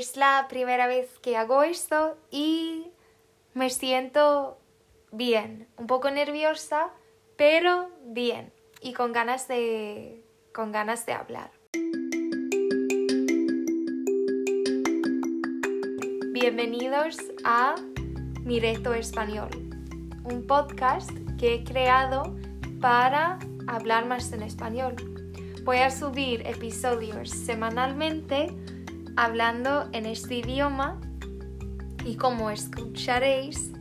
Es la primera vez que hago esto y me siento bien, un poco nerviosa, pero bien y con ganas de, con ganas de hablar. Bienvenidos a Mi Reto Español, un podcast que he creado para hablar más en español. Voy a subir episodios semanalmente hablando en este idioma y como escucharéis,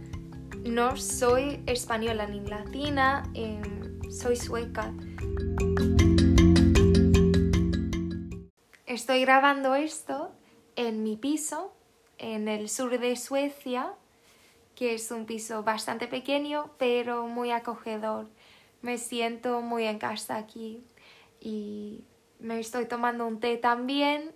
no soy española ni latina, em, soy sueca. Estoy grabando esto en mi piso, en el sur de Suecia, que es un piso bastante pequeño, pero muy acogedor. Me siento muy en casa aquí y me estoy tomando un té también.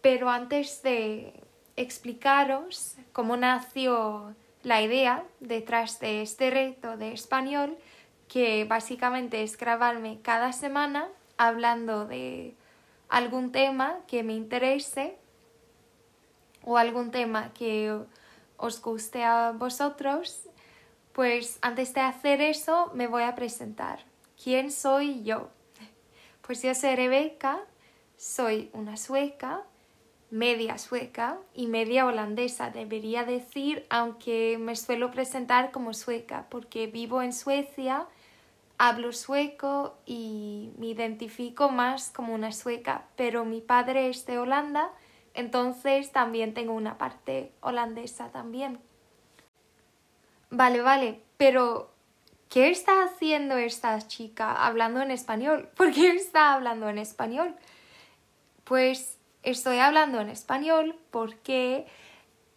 Pero antes de explicaros cómo nació la idea detrás de este reto de español, que básicamente es grabarme cada semana hablando de algún tema que me interese o algún tema que os guste a vosotros, pues antes de hacer eso me voy a presentar. ¿Quién soy yo? Pues yo soy Rebeca, soy una sueca, media sueca y media holandesa, debería decir, aunque me suelo presentar como sueca, porque vivo en Suecia, hablo sueco y me identifico más como una sueca, pero mi padre es de Holanda, entonces también tengo una parte holandesa también. Vale, vale, pero ¿qué está haciendo esta chica hablando en español? ¿Por qué está hablando en español? Pues estoy hablando en español porque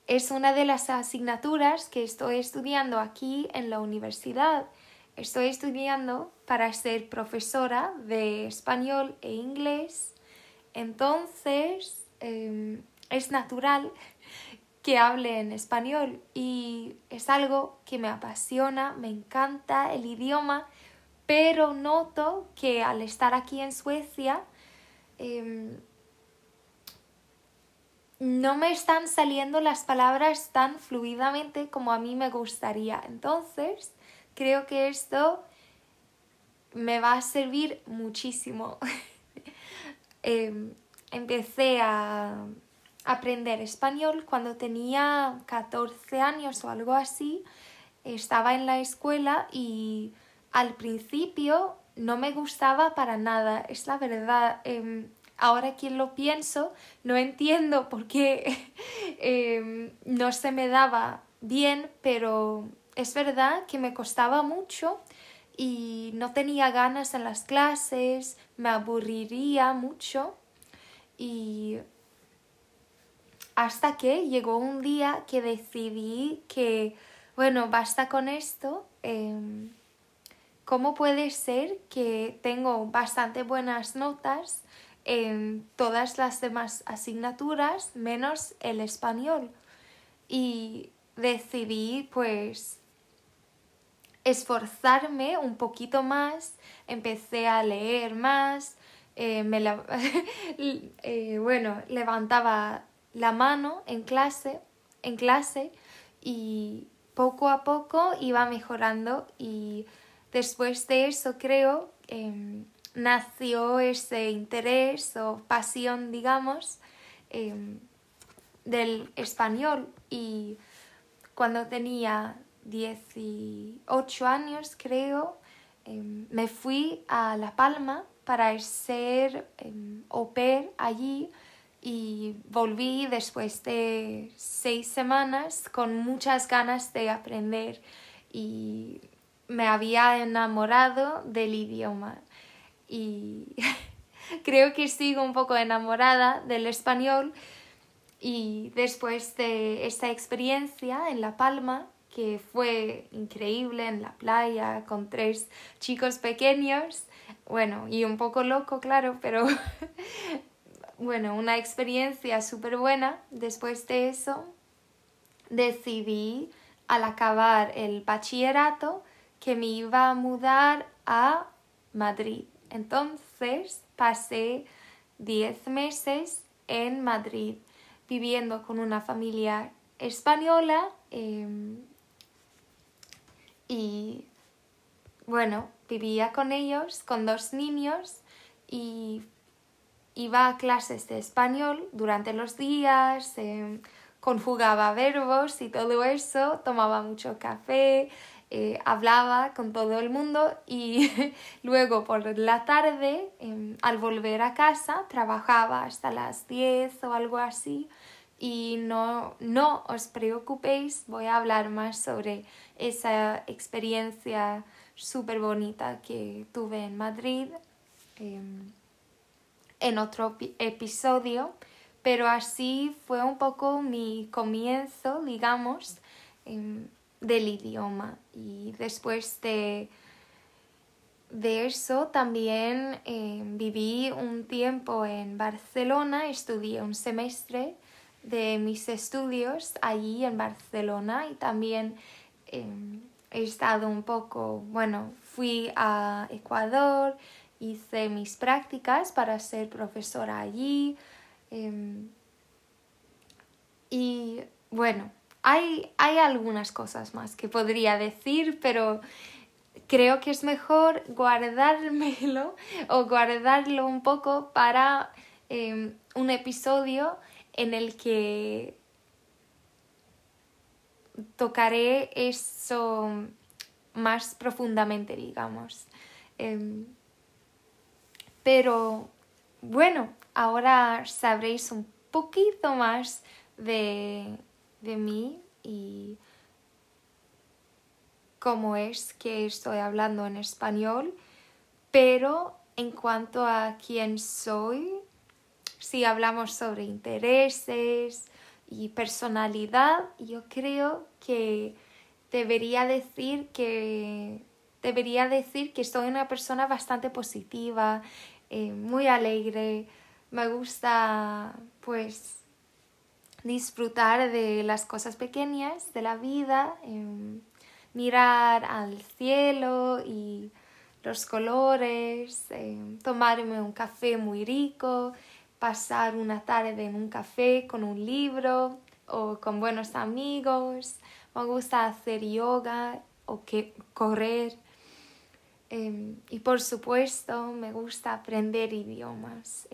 es una de las asignaturas que estoy estudiando aquí en la universidad. Estoy estudiando para ser profesora de español e inglés. Entonces, em, es natural que hable en español y es algo que me apasiona, me encanta el idioma, pero noto que al estar aquí en Suecia em, no me están saliendo las palabras tan fluidamente como a mí me gustaría. Entonces, creo que esto me va a servir muchísimo. Em, empecé a aprender español cuando tenía 14 años o algo así. Estaba en la escuela y al principio no me gustaba para nada, es la verdad. Em, ahora que lo pienso, no entiendo por qué em, no se me daba bien, pero es verdad que me costaba mucho y no tenía ganas en las clases, me aburriría mucho y hasta que llegó un día que decidí que, bueno, basta con esto. Em, ¿Cómo puede ser que tengo bastante buenas notas en todas las demás asignaturas menos el español? Y decidí pues esforzarme un poquito más, empecé a leer más, eh, me eh, bueno, levantaba la mano en clase, en clase y poco a poco iba mejorando y después de eso creo em, nació ese interés o pasión, digamos, em, del español. Y cuando tenía 18 años creo, em, me fui a La Palma para ser au pair allí. Y volví después de seis semanas con muchas ganas de aprender y me había enamorado del idioma y creo que sigo un poco enamorada del español y después de esta experiencia en La Palma que fue increíble en la playa con tres chicos pequeños, bueno, y un poco loco, claro, pero bueno, una experiencia súper buena. Después de eso, decidí al acabar el bachillerato que me iba a mudar a Madrid. Entonces pasé 10 meses en Madrid, viviendo con una familia española em, y bueno, vivía con ellos, con dos niños y iba a clases de español durante los días, em, conjugaba verbos y todo eso, tomaba mucho café, eh, hablaba con todo el mundo y luego por la tarde, em, al volver a casa, trabajaba hasta las 10 o algo así. Y no, no os preocupéis, voy a hablar más sobre esa experiencia súper bonita que tuve en Madrid em, en otro episodio, pero así fue un poco mi comienzo, digamos, em, del idioma. Y después de, de eso también em, viví un tiempo en Barcelona, estudié un semestre de mis estudios allí en Barcelona y también he estado un poco, bueno, fui a Ecuador, hice mis prácticas para ser profesora allí. Em, y bueno, hay, hay algunas cosas más que podría decir, pero creo que es mejor guardármelo o guardarlo un poco para em, un episodio en el que tocaré eso más profundamente, digamos. Em, pero bueno, ahora sabréis un poquito más de, de mí y cómo es que estoy hablando en español, pero en cuanto a quién soy, si hablamos sobre intereses, y personalidad, yo creo que debería decir que debería decir que soy una persona bastante positiva, eh, muy alegre, me gusta pues disfrutar de las cosas pequeñas de la vida, em, mirar al cielo y los colores, em, tomarme un café muy rico, pasar una tarde en un café con un libro o con buenos amigos. Me gusta hacer yoga o que correr. Em, y por supuesto me gusta aprender idiomas.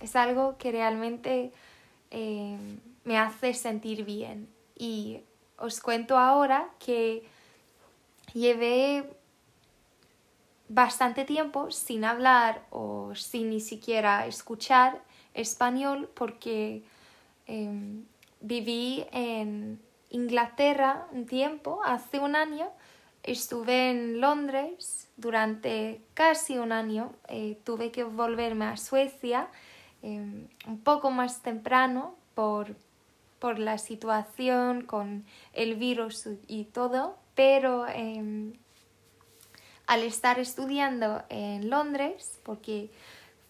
Es algo que realmente em, me hace sentir bien. Y os cuento ahora que llevé bastante tiempo sin hablar o sin ni siquiera escuchar español porque em, viví en Inglaterra un tiempo, hace un año, estuve en Londres durante casi un año, eh, tuve que volverme a Suecia em, un poco más temprano por, por, la situación con el virus y todo, pero em, al estar estudiando en Londres, porque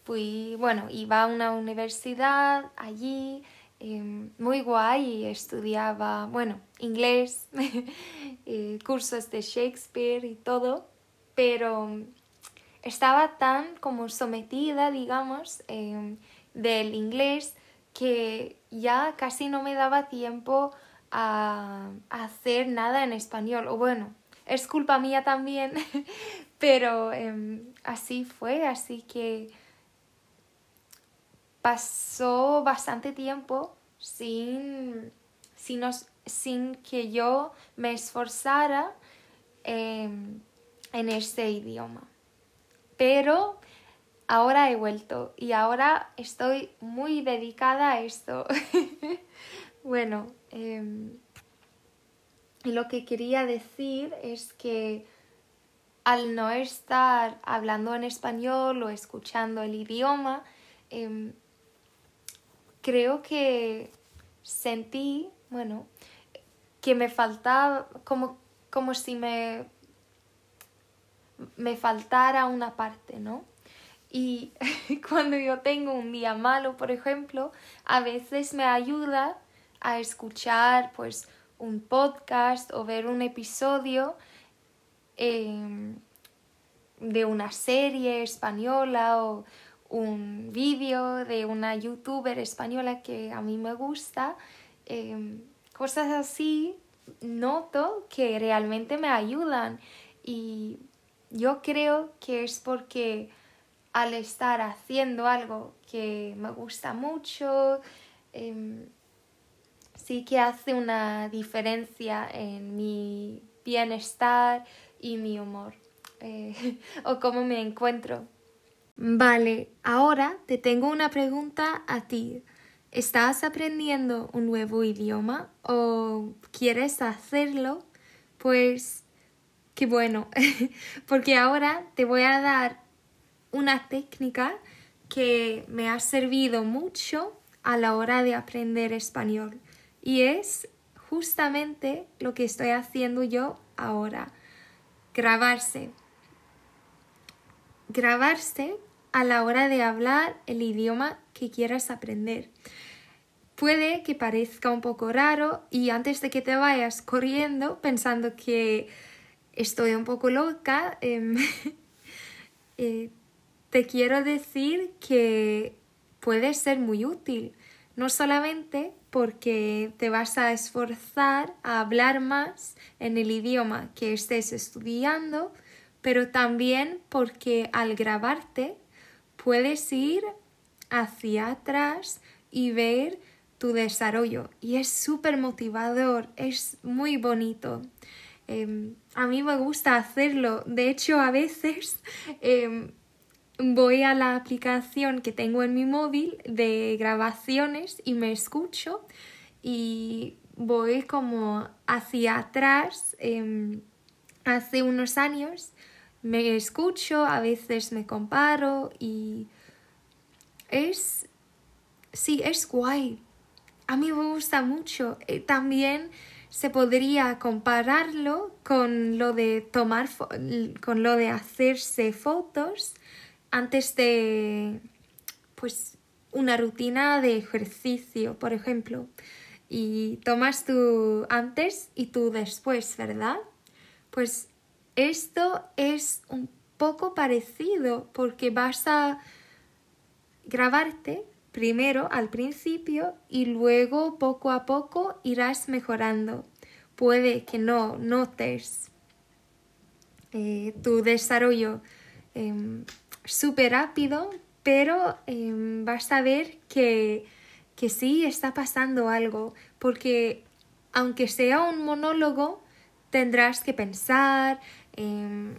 fui, bueno, iba a una universidad allí, em, muy guay, y estudiaba, bueno, inglés, eh, cursos de Shakespeare y todo, pero estaba tan como sometida, digamos, del inglés que ya casi no me daba tiempo a, hacer nada en español. O bueno, es culpa mía también, pero em, así fue, así que pasó bastante tiempo sin, sin, que yo me esforzara em, en este idioma. Pero ahora he vuelto y ahora estoy muy dedicada a esto. bueno, em, lo que quería decir es que al no estar hablando en español o escuchando el idioma, em, creo que sentí, bueno, que me faltaba, como, como si me, me faltara una parte, ¿no? Y cuando yo tengo un día malo, por ejemplo, a veces me ayuda a escuchar pues un podcast o ver un episodio em, de una serie española o un vídeo de una youtuber española que a mí me gusta, em, cosas así, noto que realmente me ayudan. Y yo creo que es porque al estar haciendo algo que me gusta mucho, em, sí que hace una diferencia en mi bienestar y mi humor eh, o cómo me encuentro. Vale, ahora te tengo una pregunta a ti. ¿Estás aprendiendo un nuevo idioma o quieres hacerlo? Pues qué bueno, porque ahora te voy a dar una técnica que me ha servido mucho a la hora de aprender español y es justamente lo que estoy haciendo yo ahora, grabarse. Grabarse a la hora de hablar el idioma que quieras aprender. Puede que parezca un poco raro y antes de que te vayas corriendo pensando que estoy un poco loca, em, eh, te quiero decir que puede ser muy útil, no solamente porque te vas a esforzar a hablar más en el idioma que estés estudiando, pero también porque al grabarte puedes ir hacia atrás y ver tu desarrollo y es súper motivador, es muy bonito. Em, a mí me gusta hacerlo, de hecho a veces em, voy a la aplicación que tengo en mi móvil de grabaciones y me escucho y voy como hacia atrás. Em, hace unos años me escucho, a veces me comparo y es, sí, es guay. A mí me gusta mucho. Eh, también se podría compararlo con lo de tomar, con lo de hacerse fotos antes de, pues, una rutina de ejercicio, por ejemplo, y tomas tu antes y tu después, ¿verdad? Pues esto es un poco parecido porque vas a grabarte primero al principio y luego poco a poco irás mejorando. Puede que no notes eh, tu desarrollo em, súper rápido, pero em, vas a ver que, que sí está pasando algo, porque aunque sea un monólogo, tendrás que pensar en,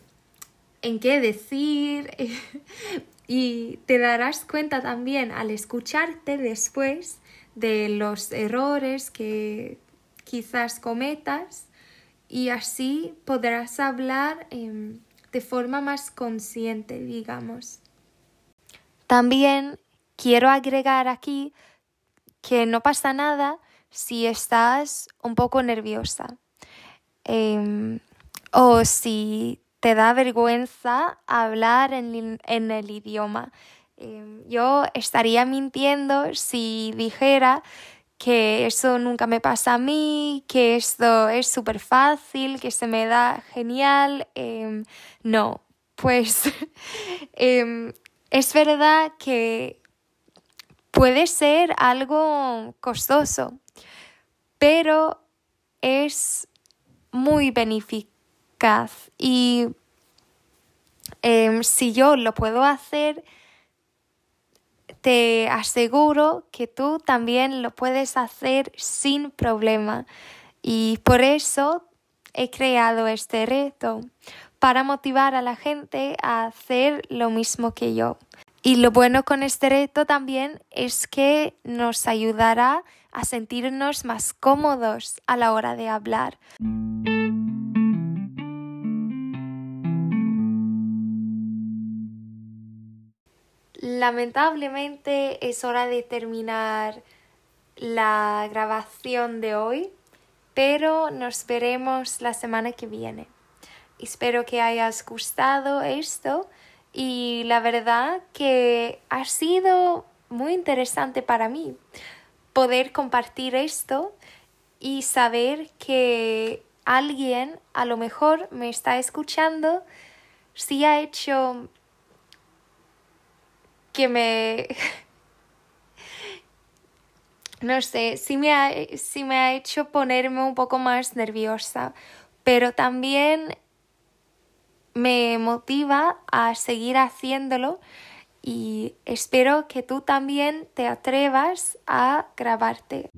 en qué decir y te darás cuenta también al escucharte después de los errores que quizás cometas y así podrás hablar em, de forma más consciente, digamos. También quiero agregar aquí que no pasa nada si estás un poco nerviosa em, o si te da vergüenza hablar en, el idioma. Em, yo estaría mintiendo si dijera que eso nunca me pasa a mí, que esto es súper fácil, que se me da genial. Em, no, pues em, es verdad que puede ser algo costoso, pero es muy beneficaz y em, si yo lo puedo hacer, te aseguro que tú también lo puedes hacer sin problema. Y por eso he creado este reto, para motivar a la gente a hacer lo mismo que yo. Y lo bueno con este reto también es que nos ayudará a sentirnos más cómodos a la hora de hablar. Lamentablemente es hora de terminar la grabación de hoy, pero nos veremos la semana que viene. Espero que hayas gustado esto y la verdad que ha sido muy interesante para mí poder compartir esto y saber que alguien a lo mejor me está escuchando si ha hecho que me... no sé, sí me, ha, me ha hecho ponerme un poco más nerviosa, pero también me motiva a seguir haciéndolo y espero que tú también te atrevas a grabarte.